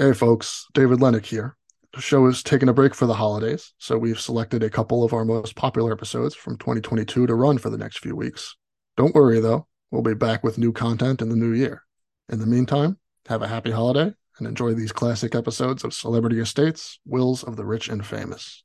Hey, folks, David Lennox here. The show is taking a break for the holidays, so we've selected a couple of our most popular episodes from 2022 to run for the next few weeks. Don't worry, though, we'll be back with new content in the new year. In the meantime, have a happy holiday and enjoy these classic episodes of Celebrity Estates Wills of the Rich and Famous.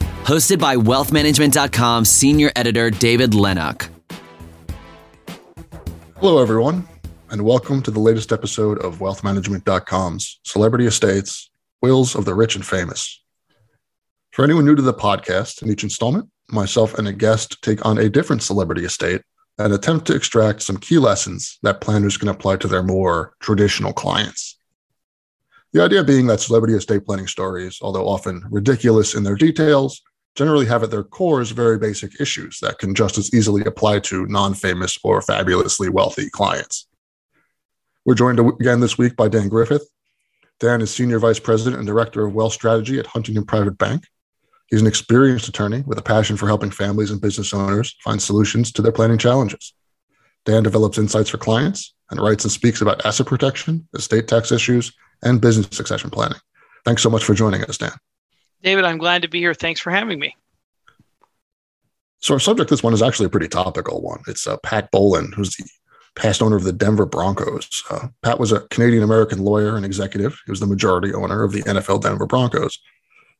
hosted by wealthmanagement.com senior editor David Lennox. Hello, everyone, and welcome to the latest episode of wealthmanagement.com's Celebrity Estates Wills of the Rich and Famous. For anyone new to the podcast, in each installment, myself and a guest take on a different celebrity estate and attempt to extract some key lessons that planners can apply to their more traditional clients. The idea being that celebrity estate planning stories, although often ridiculous in their details, generally have at their cores very basic issues that can just as easily apply to non famous or fabulously wealthy clients. We're joined again this week by Dan Griffith. Dan is Senior Vice President and Director of Wealth Strategy at Huntington Private Bank. He's an experienced attorney with a passion for helping families and business owners find solutions to their planning challenges. Dan develops insights for clients and writes and speaks about asset protection, estate tax issues, and business succession planning. Thanks so much for joining us, Dan. David, I'm glad to be here. Thanks for having me. So our subject this one is actually a pretty topical one. It's uh, Pat Bowlen, who's the past owner of the Denver Broncos. Uh, Pat was a Canadian American lawyer and executive. He was the majority owner of the NFL Denver Broncos.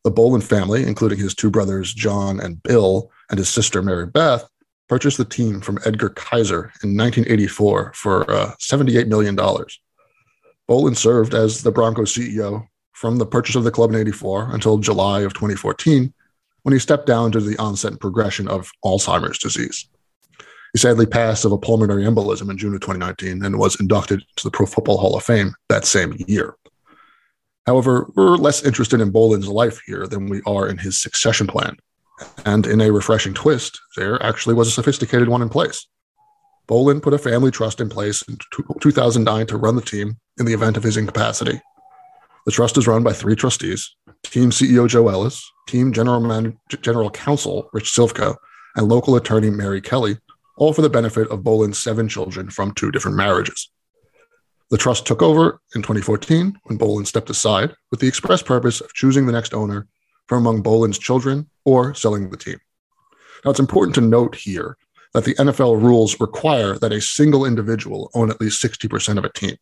The Bowlen family, including his two brothers John and Bill and his sister Mary Beth, purchased the team from Edgar Kaiser in 1984 for uh, $78 million. Bowlen served as the Broncos CEO from the purchase of the club in 84 until July of 2014, when he stepped down due to the onset and progression of Alzheimer's disease. He sadly passed of a pulmonary embolism in June of 2019 and was inducted to the Pro Football Hall of Fame that same year. However, we're less interested in Bowlen's life here than we are in his succession plan. And in a refreshing twist, there actually was a sophisticated one in place. Bowlen put a family trust in place in 2009 to run the team in the event of his incapacity. The trust is run by three trustees team CEO Joe Ellis, team general, Man- general counsel Rich Silvko, and local attorney Mary Kelly, all for the benefit of Bowlen's seven children from two different marriages. The trust took over in 2014 when Bowlen stepped aside with the express purpose of choosing the next owner from among Bowlen's children or selling the team. Now, it's important to note here that the NFL rules require that a single individual own at least 60% of a team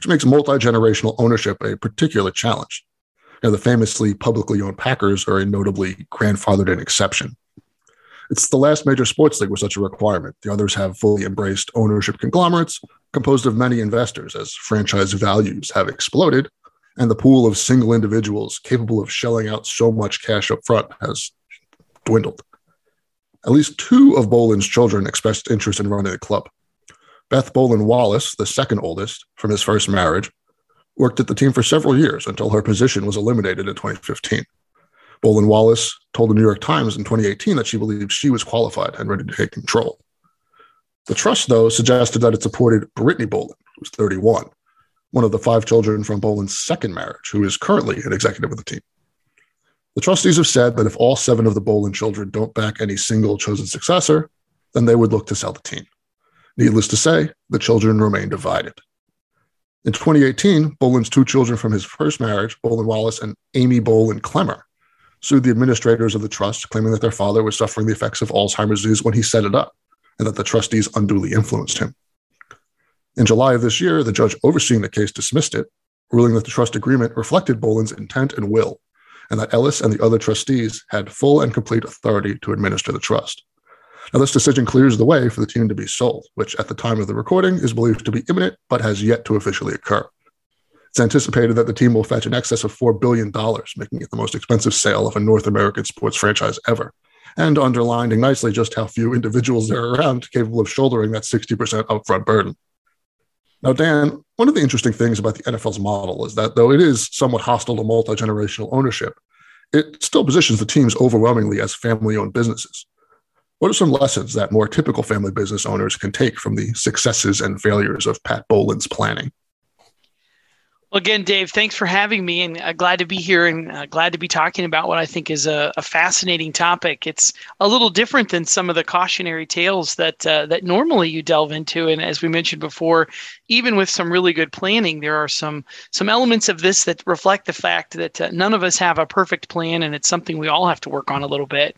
which makes multi generational ownership a particular challenge. Now, the famously publicly owned Packers are a notably grandfathered in exception. It's the last major sports league with such a requirement. The others have fully embraced ownership conglomerates composed of many investors as franchise values have exploded and the pool of single individuals capable of shelling out so much cash up front has dwindled. At least two of Bowlen's children expressed interest in running the club. Beth Bowlen Wallace, the second oldest from his first marriage, worked at the team for several years until her position was eliminated in 2015. Bowlen Wallace told the New York Times in 2018 that she believed she was qualified and ready to take control. The trust, though, suggested that it supported Brittany Bowlen, who's 31, one of the five children from Bowlen's second marriage, who is currently an executive of the team. The trustees have said that if all seven of the Bowlen children don't back any single chosen successor, then they would look to sell the team. Needless to say, the children remain divided. In 2018, Bowlen's two children from his first marriage, Bowlen Wallace and Amy Bowlen Klemmer, sued the administrators of the trust, claiming that their father was suffering the effects of Alzheimer's disease when he set it up, and that the trustees unduly influenced him. In July of this year, the judge overseeing the case dismissed it, ruling that the trust agreement reflected Bowlen's intent and will, and that Ellis and the other trustees had full and complete authority to administer the trust. Now, this decision clears the way for the team to be sold, which at the time of the recording is believed to be imminent, but has yet to officially occur. It's anticipated that the team will fetch in excess of $4 billion, making it the most expensive sale of a North American sports franchise ever, and underlining nicely just how few individuals there are around capable of shouldering that 60% upfront burden. Now, Dan, one of the interesting things about the NFL's model is that though it is somewhat hostile to multi generational ownership, it still positions the teams overwhelmingly as family owned businesses. What are some lessons that more typical family business owners can take from the successes and failures of Pat Bowlen's planning? Well, again, Dave, thanks for having me, and uh, glad to be here, and uh, glad to be talking about what I think is a, a, fascinating topic. It's a little different than some of the cautionary tales that uh, that normally you delve into, and as we mentioned before, even with some really good planning, there are some some elements of this that reflect the fact that uh, none of us have a perfect plan, and it's something we all have to work on a little bit.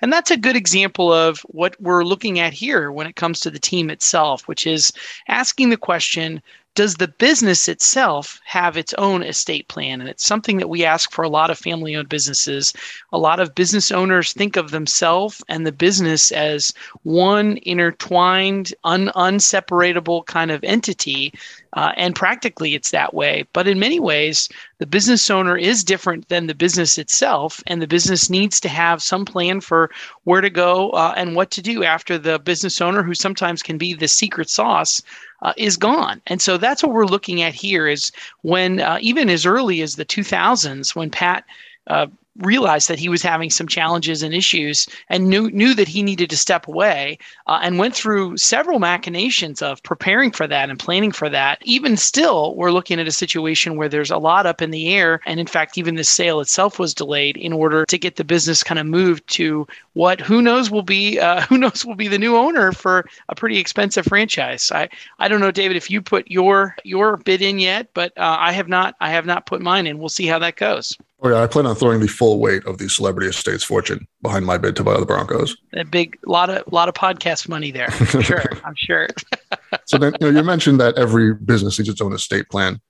And that's a good example of what we're looking at here when it comes to the team itself, which is asking the question does the business itself have its own estate plan? And it's something that we ask for a lot of family owned businesses. A lot of business owners think of themselves and the business as one intertwined, un- unseparatable kind of entity. Uh, and practically it's that way. But in many ways, the business owner is different than the business itself. And the business needs to have some plan for where to go uh, and what to do after the business owner, who sometimes can be the secret sauce uh, is gone. And so that's what we're looking at here is when uh, even as early as the 2000s, when Pat uh, realized that he was having some challenges and issues and knew knew that he needed to step away uh, and went through several machinations of preparing for that and planning for that. Even still we're looking at a situation where there's a lot up in the air and in fact even the sale itself was delayed in order to get the business kind of moved to what who knows will be uh, who knows will be the new owner for a pretty expensive franchise. I i don't know david if you put your your bid in yet but uh, i have not i have not put mine in. We'll see how that goes Oh yeah, I plan on throwing the full weight of the celebrity estate's fortune behind my bid to buy the Broncos. A big lot of lot of podcast money there. I'm sure. I'm sure. so then you know you mentioned that every business needs its own estate plan.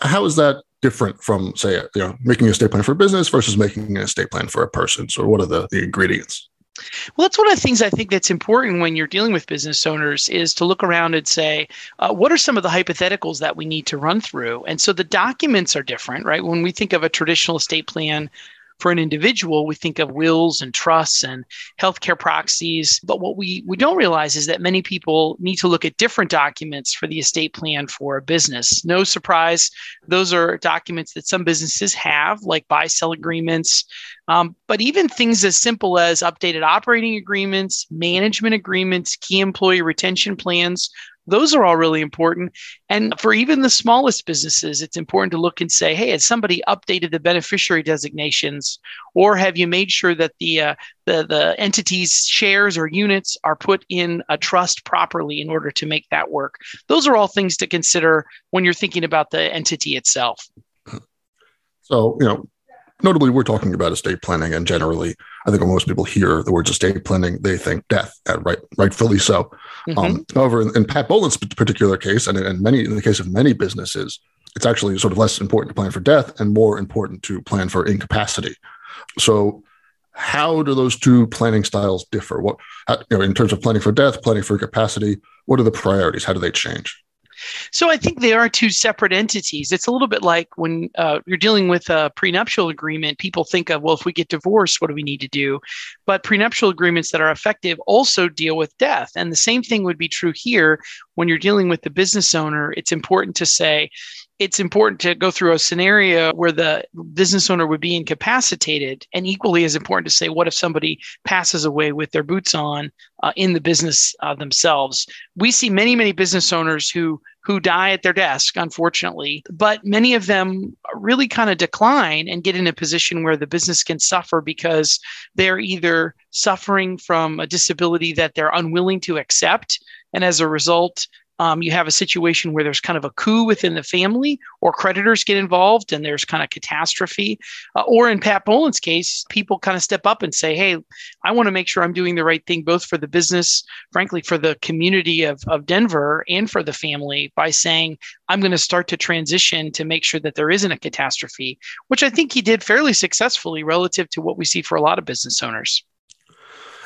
How is that different from say you know making an estate plan for a business versus making an estate plan for a person? So what are the, the ingredients? Well, that's one of the things I think that's important when you're dealing with business owners is to look around and say, uh, what are some of the hypotheticals that we need to run through? And so the documents are different, right? When we think of a traditional estate plan, for an individual, we think of wills and trusts and healthcare proxies. But what we, we don't realize is that many people need to look at different documents for the estate plan for a business. No surprise, those are documents that some businesses have, like buy sell agreements. Um, but even things as simple as updated operating agreements, management agreements, key employee retention plans, those are all really important. And for even the smallest businesses, it's important to look and say, hey, has somebody updated the beneficiary designations, or have you made sure that the uh, the the entity's shares or units are put in a trust properly in order to make that work? Those are all things to consider when you're thinking about the entity itself. So, you know, notably, we're talking about estate planning, and generally, I think when most people hear the words estate planning, they think death, and right, rightfully so. Mm-hmm. Um, however, in, in, Pat Bowlen's particular case, and in many, in the case of many businesses, it's actually sort of less important to plan for death and more important to plan for incapacity. So, how do those two planning styles differ? What, how, you know, in terms of planning for death, planning for incapacity, what are the priorities? How do they change? So I think they are two separate entities. It's a little bit like when uh, you're dealing with a prenuptial agreement, people think of, well, if we get divorced, what do we need to do? But prenuptial agreements that are effective also deal with death. And the same thing would be true here when you're dealing with the business owner. It's important to say, it's important to go through a scenario where the business owner would be incapacitated and equally as important to say what if somebody passes away with their boots on uh, in the business uh, themselves? We see many many business owners who who die at their desk unfortunately but many of them really kind of decline and get in a position where the business can suffer because they're either suffering from a disability that they're unwilling to accept and as a result um, you have a situation where there's kind of a coup within the family, or creditors get involved and there's kind of catastrophe. Uh, or in Pat Bowlen's case, people kind of step up and say, Hey, I want to make sure I'm doing the right thing, both for the business, frankly, for the community of, of Denver and for the family by saying, I'm going to start to transition to make sure that there isn't a catastrophe, which I think he did fairly successfully relative to what we see for a lot of business owners.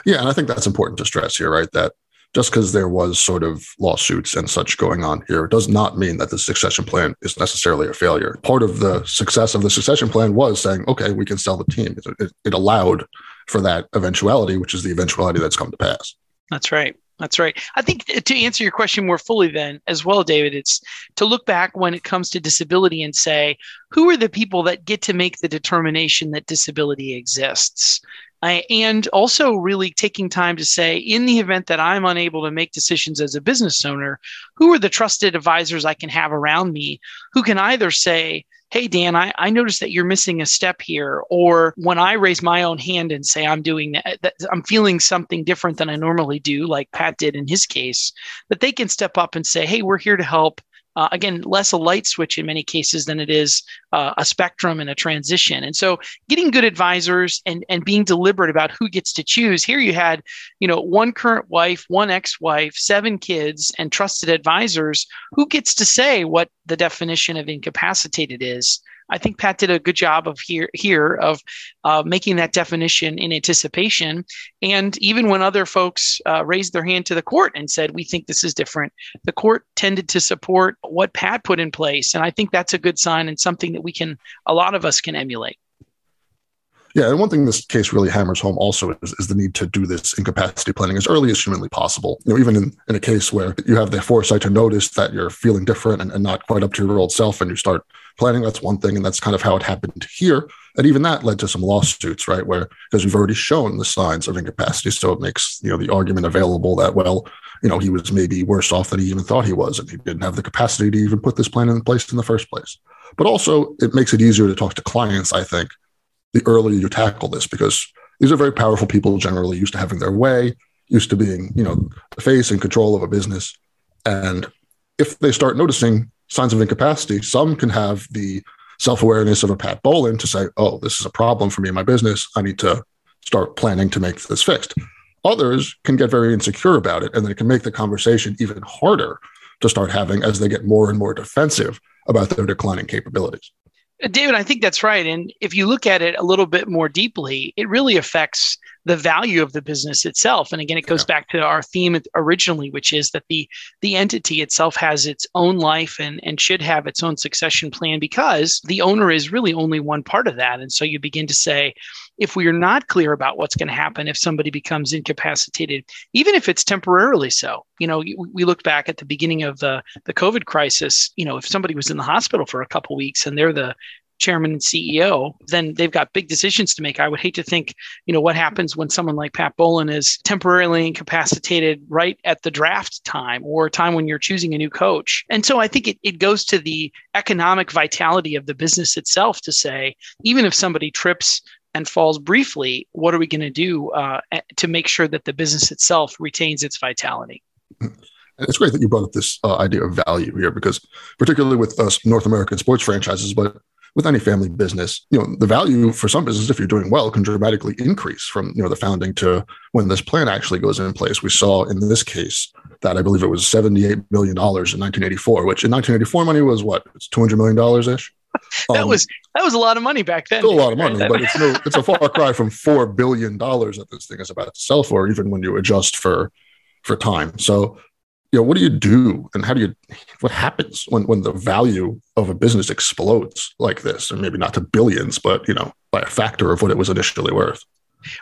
Yeah, and I think that's important to stress here, right? That just because there was sort of lawsuits and such going on here does not mean that the succession plan is necessarily a failure. Part of the success of the succession plan was saying, okay, we can sell the team. It, it allowed for that eventuality, which is the eventuality that's come to pass. That's right. That's right. I think to answer your question more fully, then as well, David, it's to look back when it comes to disability and say, who are the people that get to make the determination that disability exists? Uh, and also really taking time to say, in the event that I'm unable to make decisions as a business owner, who are the trusted advisors I can have around me who can either say, hey, Dan, I, I noticed that you're missing a step here. Or when I raise my own hand and say I'm doing that, that, I'm feeling something different than I normally do, like Pat did in his case, that they can step up and say, hey, we're here to help uh, again less a light switch in many cases than it is uh, a spectrum and a transition. And so getting good advisors and and being deliberate about who gets to choose. Here you had you know one current wife one ex-wife seven kids and trusted advisors. Who gets to say what the definition of incapacitated is I think Pat did a good job of here here of uh, making that definition in anticipation. And even when other folks uh, raised their hand to the court and said we think this is different, the court tended to support what Pat put in place, and I think that's a good sign and something that we can a lot of us can emulate. Yeah, and one thing this case really hammers home also is, is, the need to do this incapacity planning as early as humanly possible. You know, even in, in a case where you have the foresight to notice that you're feeling different and, and not quite up to your old self and you start planning, that's one thing. And that's kind of how it happened here. And even that led to some lawsuits, right? Where because we've already shown the signs of incapacity. So it makes, you know, the argument available that, well, you know, he was maybe worse off than he even thought he was, and he didn't have the capacity to even put this plan in place in the first place. But also, it makes it easier to talk to clients, I think, the earlier you tackle this because these are very powerful people generally used to having their way used to being you know the face and control of a business. And if they start noticing signs of incapacity some can have the self-awareness of a pat Bowlen to say oh this is a problem for me in my business. I need to start planning to make this fixed. Others can get very insecure about it and then it can make the conversation even harder to start having as they get more and more defensive about their declining capabilities David, I think that's right. And if you look at it a little bit more deeply, it really affects the value of the business itself. And again, it goes yeah. back to our theme originally, which is that the the entity itself has its own life and, and should have its own succession plan because the owner is really only one part of that. And so you begin to say, if we are not clear about what's going to happen if somebody becomes incapacitated, even if it's temporarily so. You know, we looked back at the beginning of the, the COVID crisis. You know, if somebody was in the hospital for a couple weeks and they're the chairman and CEO, then they've got big decisions to make. I would hate to think, you know, what happens when someone like Pat Bowlen is temporarily incapacitated right at the draft time or time when you're choosing a new coach. And so I think it, it goes to the economic vitality of the business itself to say, even if somebody trips and falls briefly, what are we going to do uh, to make sure that the business itself retains its vitality? And it's great that you brought up this uh, idea of value here, because particularly with us North American sports franchises, but with any family business, you know, the value for some business, if you're doing well, can dramatically increase from you know the founding to when this plan actually goes in place. We saw in this case that I believe it was 78 million dollars in 1984, which in 1984 money was what? It's 200 million dollars ish that um, was that was a lot of money back then. Still a lot of money, but it's no, it's a far cry from four billion dollars that this thing is about to sell for, even when you adjust for for time. So, you know, what do you do, and how do you? What happens when when the value of a business explodes like this, and maybe not to billions, but you know, by a factor of what it was initially worth?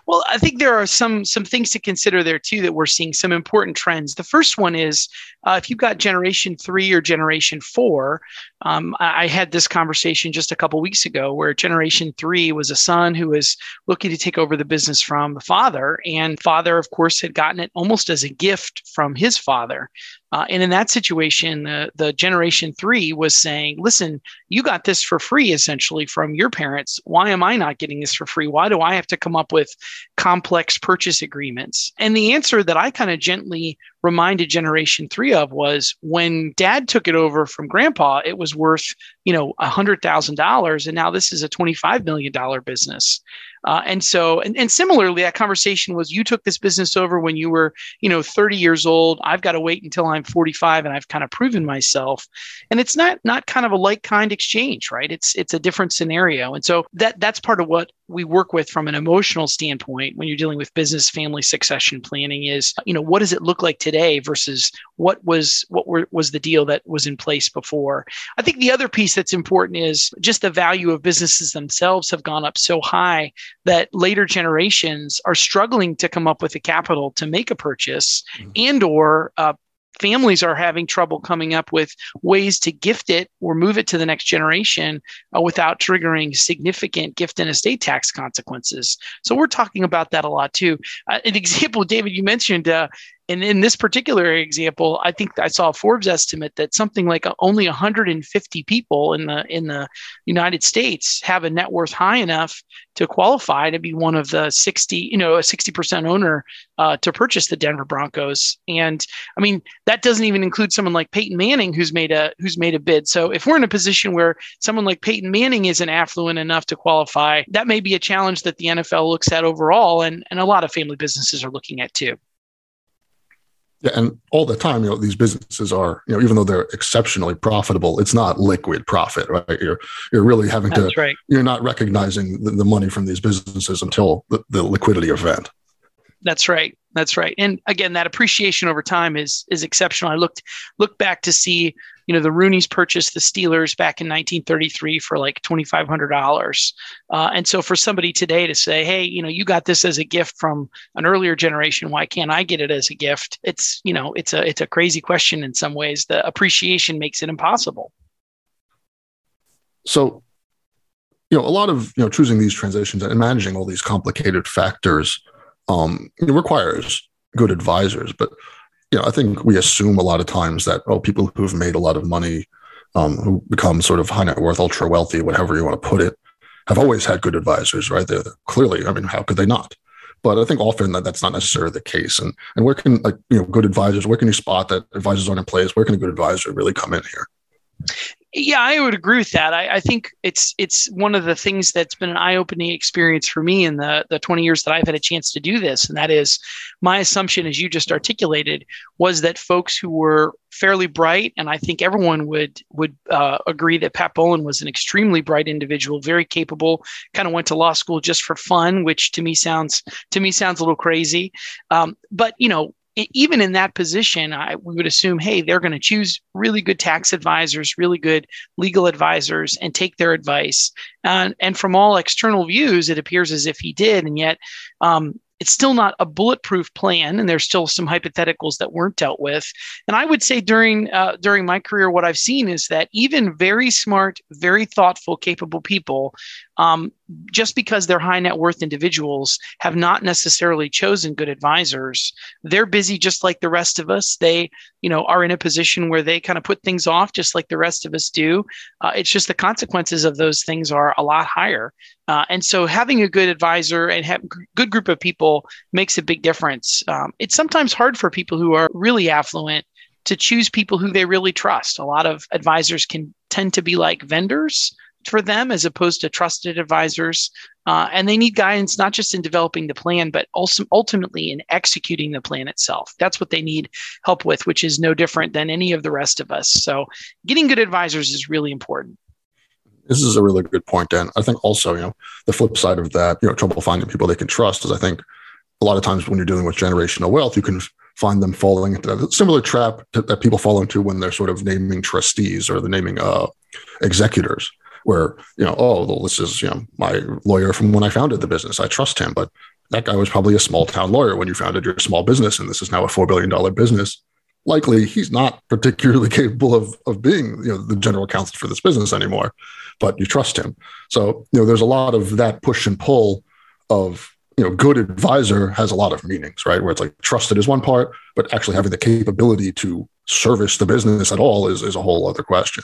Well, I think there are some some things to consider there too that we're seeing some important trends. The first one is uh, if you've got generation three or generation four. Um, I, I, had this conversation just a couple weeks ago where generation three was a son who was looking to take over the business from the father, and father, of course, had gotten it almost as a gift from his father. Uh, and in that situation, the, the generation three was saying, listen, you got this for free essentially from your parents. Why am I not getting this for free? Why do I have to come up with complex purchase agreements? And the answer that I kind of gently reminded generation three of was when dad took it over from grandpa, it was worth, you know, a hundred thousand dollars. And now this is a $25 million business. Uh, and so, and, and similarly, that conversation was you took this business over when you were, you know, 30 years old. I've got to wait until I'm 45 and I've kind of proven myself. And it's not, not kind of a like kind exchange, right? It's, it's a different scenario. And so that, that's part of what we work with from an emotional standpoint when you're dealing with business family succession planning is you know what does it look like today versus what was what were, was the deal that was in place before i think the other piece that's important is just the value of businesses themselves have gone up so high that later generations are struggling to come up with the capital to make a purchase mm-hmm. and or uh, families are having trouble coming up with ways to gift it or move it to the next generation uh, without triggering significant gift and estate tax consequences. So we're talking about that a lot too. Uh, an example, David, you mentioned uh, and in this particular example, I think I saw a Forbes estimate that something like only 150 people in the in the United States have a net worth high enough to qualify to be one of the 60, you know, a 60% owner uh, to purchase the Denver Broncos. And I mean, that doesn't even include someone like Peyton Manning who's made a who's made a bid. So if we're in a position where someone like Peyton Manning isn't affluent enough to qualify, that may be a challenge that the NFL looks at overall, and and a lot of family businesses are looking at too. Yeah, and all the time, you know, these businesses are, you know, even though they're exceptionally profitable, it's not liquid profit, right? You're you're really having That's to, right. you're not recognizing the, the money from these businesses until the, the liquidity event. That's right. That's right. And again, that appreciation over time is is exceptional. I looked looked back to see, you know, the Rooneys purchased the Steelers back in 1933 for like twenty five hundred dollars. Uh, and so for somebody today to say, hey, you know, you got this as a gift from an earlier generation, why can't I get it as a gift? It's you know, it's a it's a crazy question in some ways. The appreciation makes it impossible. So, you know, a lot of you know choosing these transitions and managing all these complicated factors um, it requires good advisors. But you know, I think we assume a lot of times that oh, people who've made a lot of money, um, who become sort of high net worth, ultra wealthy, whatever you want to put it, have always had good advisors, right? They're, they're clearly, I mean, how could they not? But I think often that that's not necessarily the case. And and where can like you know good advisors? Where can you spot that advisors aren't in place? Where can a good advisor really come in here? Yeah, I would agree with that. I, I, think it's it's one of the things that's been an eye-opening experience for me in the the 20 years that I've had a chance to do this, and that is my assumption, as you just articulated, was that folks who were fairly bright, and I think everyone would would uh, agree that Pat Bowlen was an extremely bright individual, very capable. Kind of went to law school just for fun, which to me sounds to me sounds a little crazy. Um, but you know, even in that position, I, we would assume, hey, they're going to choose really good tax advisors, really good legal advisors, and take their advice. And, and from all external views, it appears as if he did. And yet, um, it's still not a bulletproof plan, and there's still some hypotheticals that weren't dealt with. And I would say during uh, during my career, what I've seen is that even very smart, very thoughtful, capable people, um, just because they're high net worth individuals, have not necessarily chosen good advisors. They're busy just like the rest of us. They, you know, are in a position where they kind of put things off just like the rest of us do. Uh, it's just the consequences of those things are a lot higher. Uh, and so having a good advisor and have good group of people makes a big difference. Um, it's sometimes hard for people who are really affluent to choose people who they really trust. A lot of advisors can tend to be like vendors for them as opposed to trusted advisors. Uh, and they need guidance not just in developing the plan, but also ultimately in executing the plan itself. That's what they need help with, which is no different than any of the rest of us. So getting good advisors is really important. This is a really good point, Dan. I think also, you know, the flip side of that, you know, trouble finding people they can trust is I think a lot of times when you're dealing with generational wealth, you can find them falling into a similar trap that people fall into when they're sort of naming trustees or the naming uh, executors, where you know, oh, well, this is you know my lawyer from when I founded the business. I trust him, but that guy was probably a small town lawyer when you founded your small business, and this is now a four billion dollar business. Likely he's not particularly capable of of being you know the general counsel for this business anymore but you trust him. So you know there's a lot of that push and pull of you know good advisor has a lot of meanings right? Where it's like trusted is one part but actually having the capability to service the business at all is is a whole other question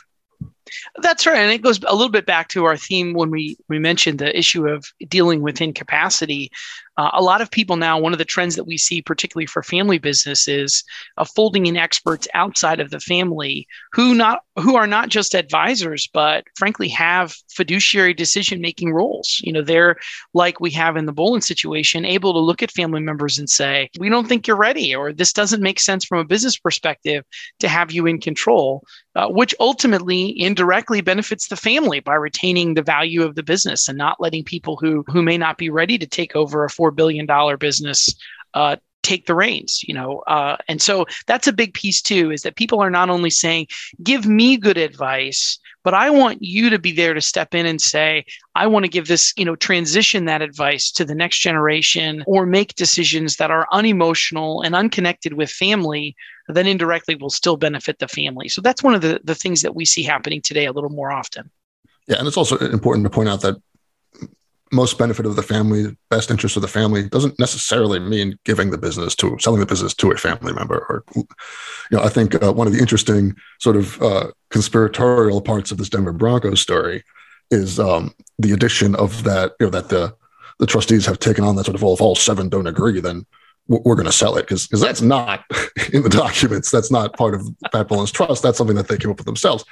that's right, and it goes a little bit back to our theme when we we mentioned the issue of dealing with incapacity. Uh, a lot of people now, one of the trends that we see, particularly for family businesses, of folding in experts outside of the family who not who are not just advisors, but frankly have fiduciary decision making roles. You know, they're like we have in the Bowlen situation, able to look at family members and say, "We don't think you're ready," or "This doesn't make sense from a business perspective to have you in control," uh, which ultimately indirectly benefits the family by retaining the value of the business and not letting people who who may not be ready to take over a four billion dollar business uh, take the reins you know uh, and so that's a big piece too is that people are not only saying give me good advice but i want you to be there to step in and say i want to give this you know transition that advice to the next generation or make decisions that are unemotional and unconnected with family that indirectly will still benefit the family. So that's one of the, the things that we see happening today a little more often. Yeah and it's also important to point out that most benefit of the family, best interest of the family doesn't necessarily mean giving the business to selling the business to a family member. Or, you know, I think uh, one of the interesting sort of uh, conspiratorial parts of this Denver Broncos story is um, the addition of that, you know, that the the trustees have taken on that sort of well, if all seven don't agree, then we're going to sell it because because that's not in the documents. That's not part of Pat Bowlen's trust. That's something that they came up with themselves.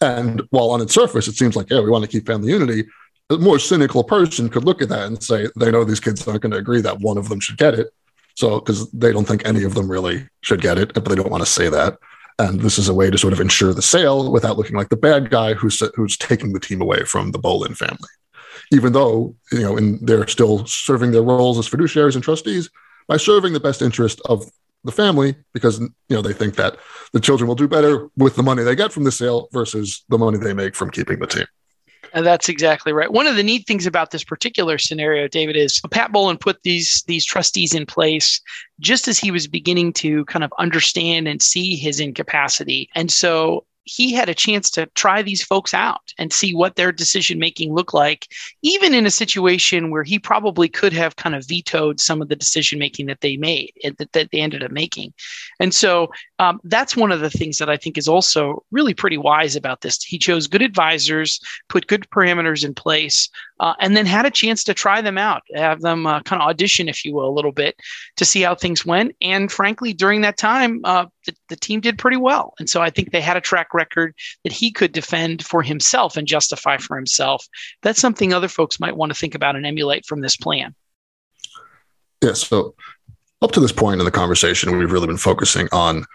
And while on its surface it seems like yeah we want to keep family unity, a more cynical person could look at that and say they know these kids aren't going to agree that one of them should get it. So, because they don't think any of them really should get it, but they don't want to say that. And this is a way to sort of ensure the sale without looking like the bad guy who's who's taking the team away from the Bowlen family. Even though you know, and they're still serving their roles as fiduciaries and trustees by serving the best interest of the family because you know they think that the children will do better with the money they get from the sale versus the money they make from keeping the team. And that's exactly right. One of the neat things about this particular scenario, David, is Pat Bowlen put these these trustees in place just as he was beginning to kind of understand and see his incapacity. And so he had a chance to try these folks out and see what their decision making looked like, even in a situation where he probably could have kind of vetoed some of the decision making that they made, that, that they ended up making. And so um, that's one of the things that I think is also really pretty wise about this. He chose good advisors, put good parameters in place, uh, and then had a chance to try them out, have them uh, kind of audition, if you will, a little bit to see how things went. And frankly, during that time, uh, the, the team did pretty well. And so I think they had a track record that he could defend for himself and justify for himself. That's something other folks might want to think about and emulate from this plan. Yeah. So up to this point in the conversation, we've really been focusing on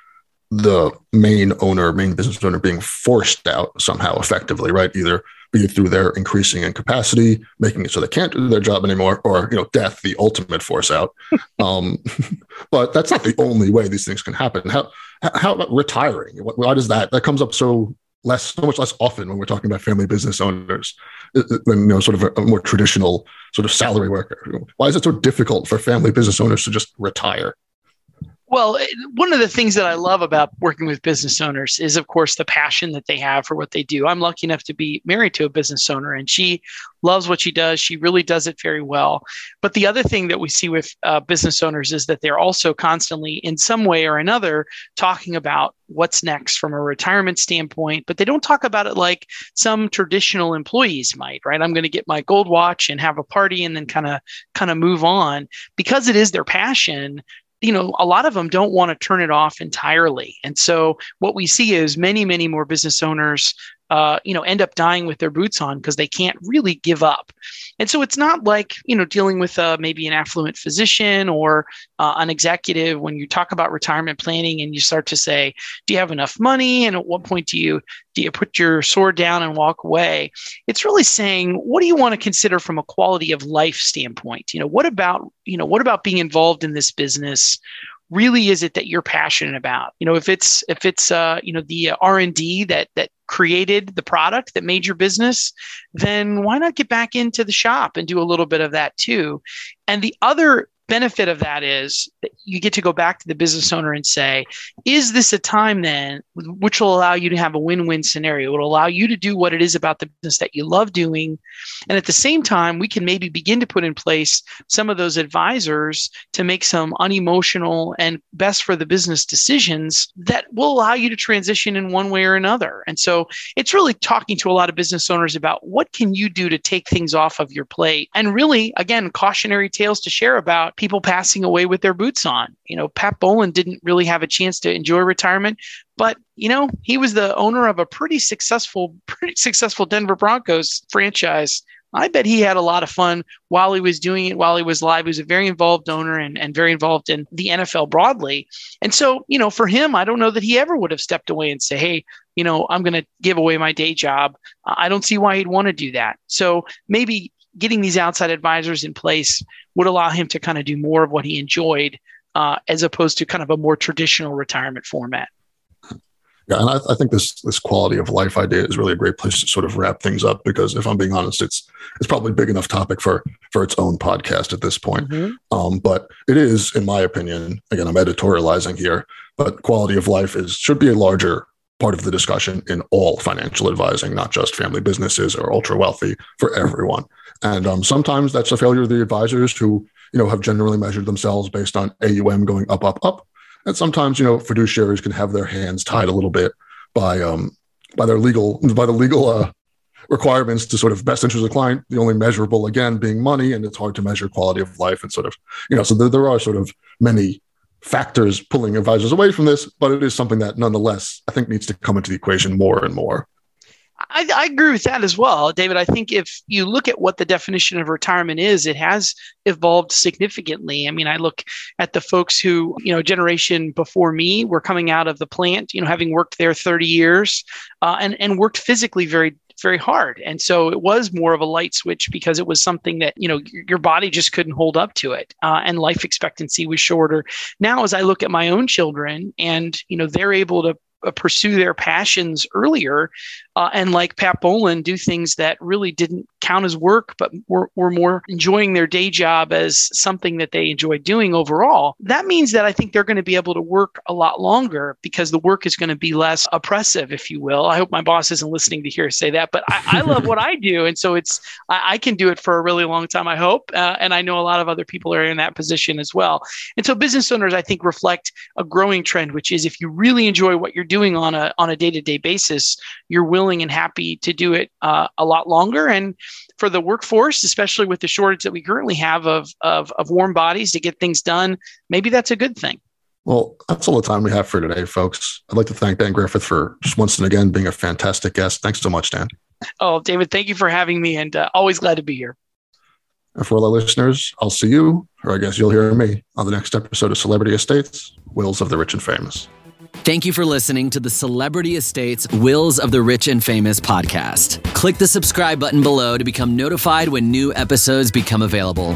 the main owner, main business owner being forced out somehow effectively, right? Either be it through their increasing in capacity, making it so they can't do their job anymore, or you know, death, the ultimate force out. um, but that's not the only way these things can happen. How how about retiring? Why does that that comes up so less, so much less often when we're talking about family business owners than you know, sort of a, a more traditional sort of salary worker? Why is it so difficult for family business owners to just retire? Well, one of the things that I love about working with business owners is, of course, the passion that they have for what they do. I'm lucky enough to be married to a business owner, and she loves what she does. She really does it very well. But the other thing that we see with uh, business owners is that they're also constantly, in some way or another, talking about what's next from a retirement standpoint, but they don't talk about it like some traditional employees might, right? I'm going to get my gold watch and have a party and then kind of kind of move on because it is their passion you know, a lot of them don't want to turn it off entirely. And so what we see is many, many more business owners uh, you know, end up dying with their boots on because they can't really give up. And so it's not like, you know, dealing with uh, maybe an affluent physician or uh, an executive when you talk about retirement planning and you start to say, do you have enough money? And at what point do you do you put your sword down and walk away? It's really saying, what do you want to consider from a quality of life standpoint? You know, what about, you know, what about being involved in this business? Really is it that you're passionate about? You know if it's if it's uh you know the r&d that that created the product that made your business then why not get back into the shop and do a little bit of that too? And the other benefit of that is that you get to go back to the business owner and say, is this a time then which will allow you to have a win win scenario? It will allow you to do what it is about the business that you love doing. And at the same time, we can maybe begin to put in place some of those advisors to make some unemotional and best for the business decisions that will allow you to transition in one way or another. And so it's really talking to a lot of business owners about what can you do to take things off of your plate and really, again, cautionary tales to share about people passing away with their boots on. You know, Pat Bowlen didn't really have a chance to enjoy retirement, but you know, he was the owner of a pretty successful, pretty successful Denver Broncos franchise. I bet he had a lot of fun while he was doing it, while he was live. He was a very involved owner and, and very involved in the NFL broadly. And so, you know, for him, I don't know that he ever would have stepped away and say, hey, you know, I'm going to give away my day job. I don't see why he'd want to do that. So maybe getting these outside advisors in place would allow him to kind of do more of what he enjoyed uh, as opposed to kind of a more traditional retirement format. Yeah, and I, I, think this this quality of life idea is really a great place to sort of wrap things up because if I'm being honest, it's it's probably a big enough topic for for its own podcast at this point. Mm-hmm. Um, but it is, in my opinion, again, I'm editorializing here, but quality of life is should be a larger part of the discussion in all financial advising, not just family businesses or ultra wealthy, for everyone. And um, sometimes that's a failure of the advisors who you know have generally measured themselves based on AUM going up, up, up and sometimes, you know, fiduciaries can have their hands tied a little bit by um, by their legal by the legal uh, requirements to sort of best interest of the client. The only measurable again being money, and it's hard to measure quality of life and sort of you know. So there, there are sort of many factors pulling advisors away from this, but it is something that nonetheless I think needs to come into the equation more and more. I, I, agree with that as well, David. I think if you look at what the definition of retirement is, it has evolved significantly. I mean, I look at the folks who, you know, generation before me were coming out of the plant, you know, having worked there 30 years uh, and, and worked physically very very hard. And so it was more of a light switch because it was something that, you know, your body just couldn't hold up to it. Uh, and life expectancy was shorter. Now, as I look at my own children and, you know, they're able to pursue their passions earlier uh, and like Pat Bowlen, do things that really didn't count as work, but were, were more enjoying their day job as something that they enjoy doing overall. That means that I think they're going to be able to work a lot longer because the work is going to be less oppressive, if you will. I hope my boss isn't listening to hear say that, but I, I love what I do. And so it's, I, I, can do it for a really long time, I hope. Uh, and I know a lot of other people are in that position as well. And so business owners, I think, reflect a growing trend, which is if you really enjoy what you're doing on a, on a day-to-day basis, you're willing and happy to do it uh, a lot longer. And for the workforce, especially with the shortage that we currently have of, of, of warm bodies to get things done, maybe that's a good thing. Well, that's all the time we have for today, folks. I'd like to thank Dan Griffith for just once and again being a fantastic guest. Thanks so much, Dan. Oh, David, thank you for having me and uh, always glad to be here. And for all the listeners, I'll see you, or I guess you'll hear me, on the next episode of Celebrity Estates Wills of the Rich and Famous. Thank you for listening to the Celebrity Estates Wills of the Rich and Famous podcast. Click the subscribe button below to become notified when new episodes become available.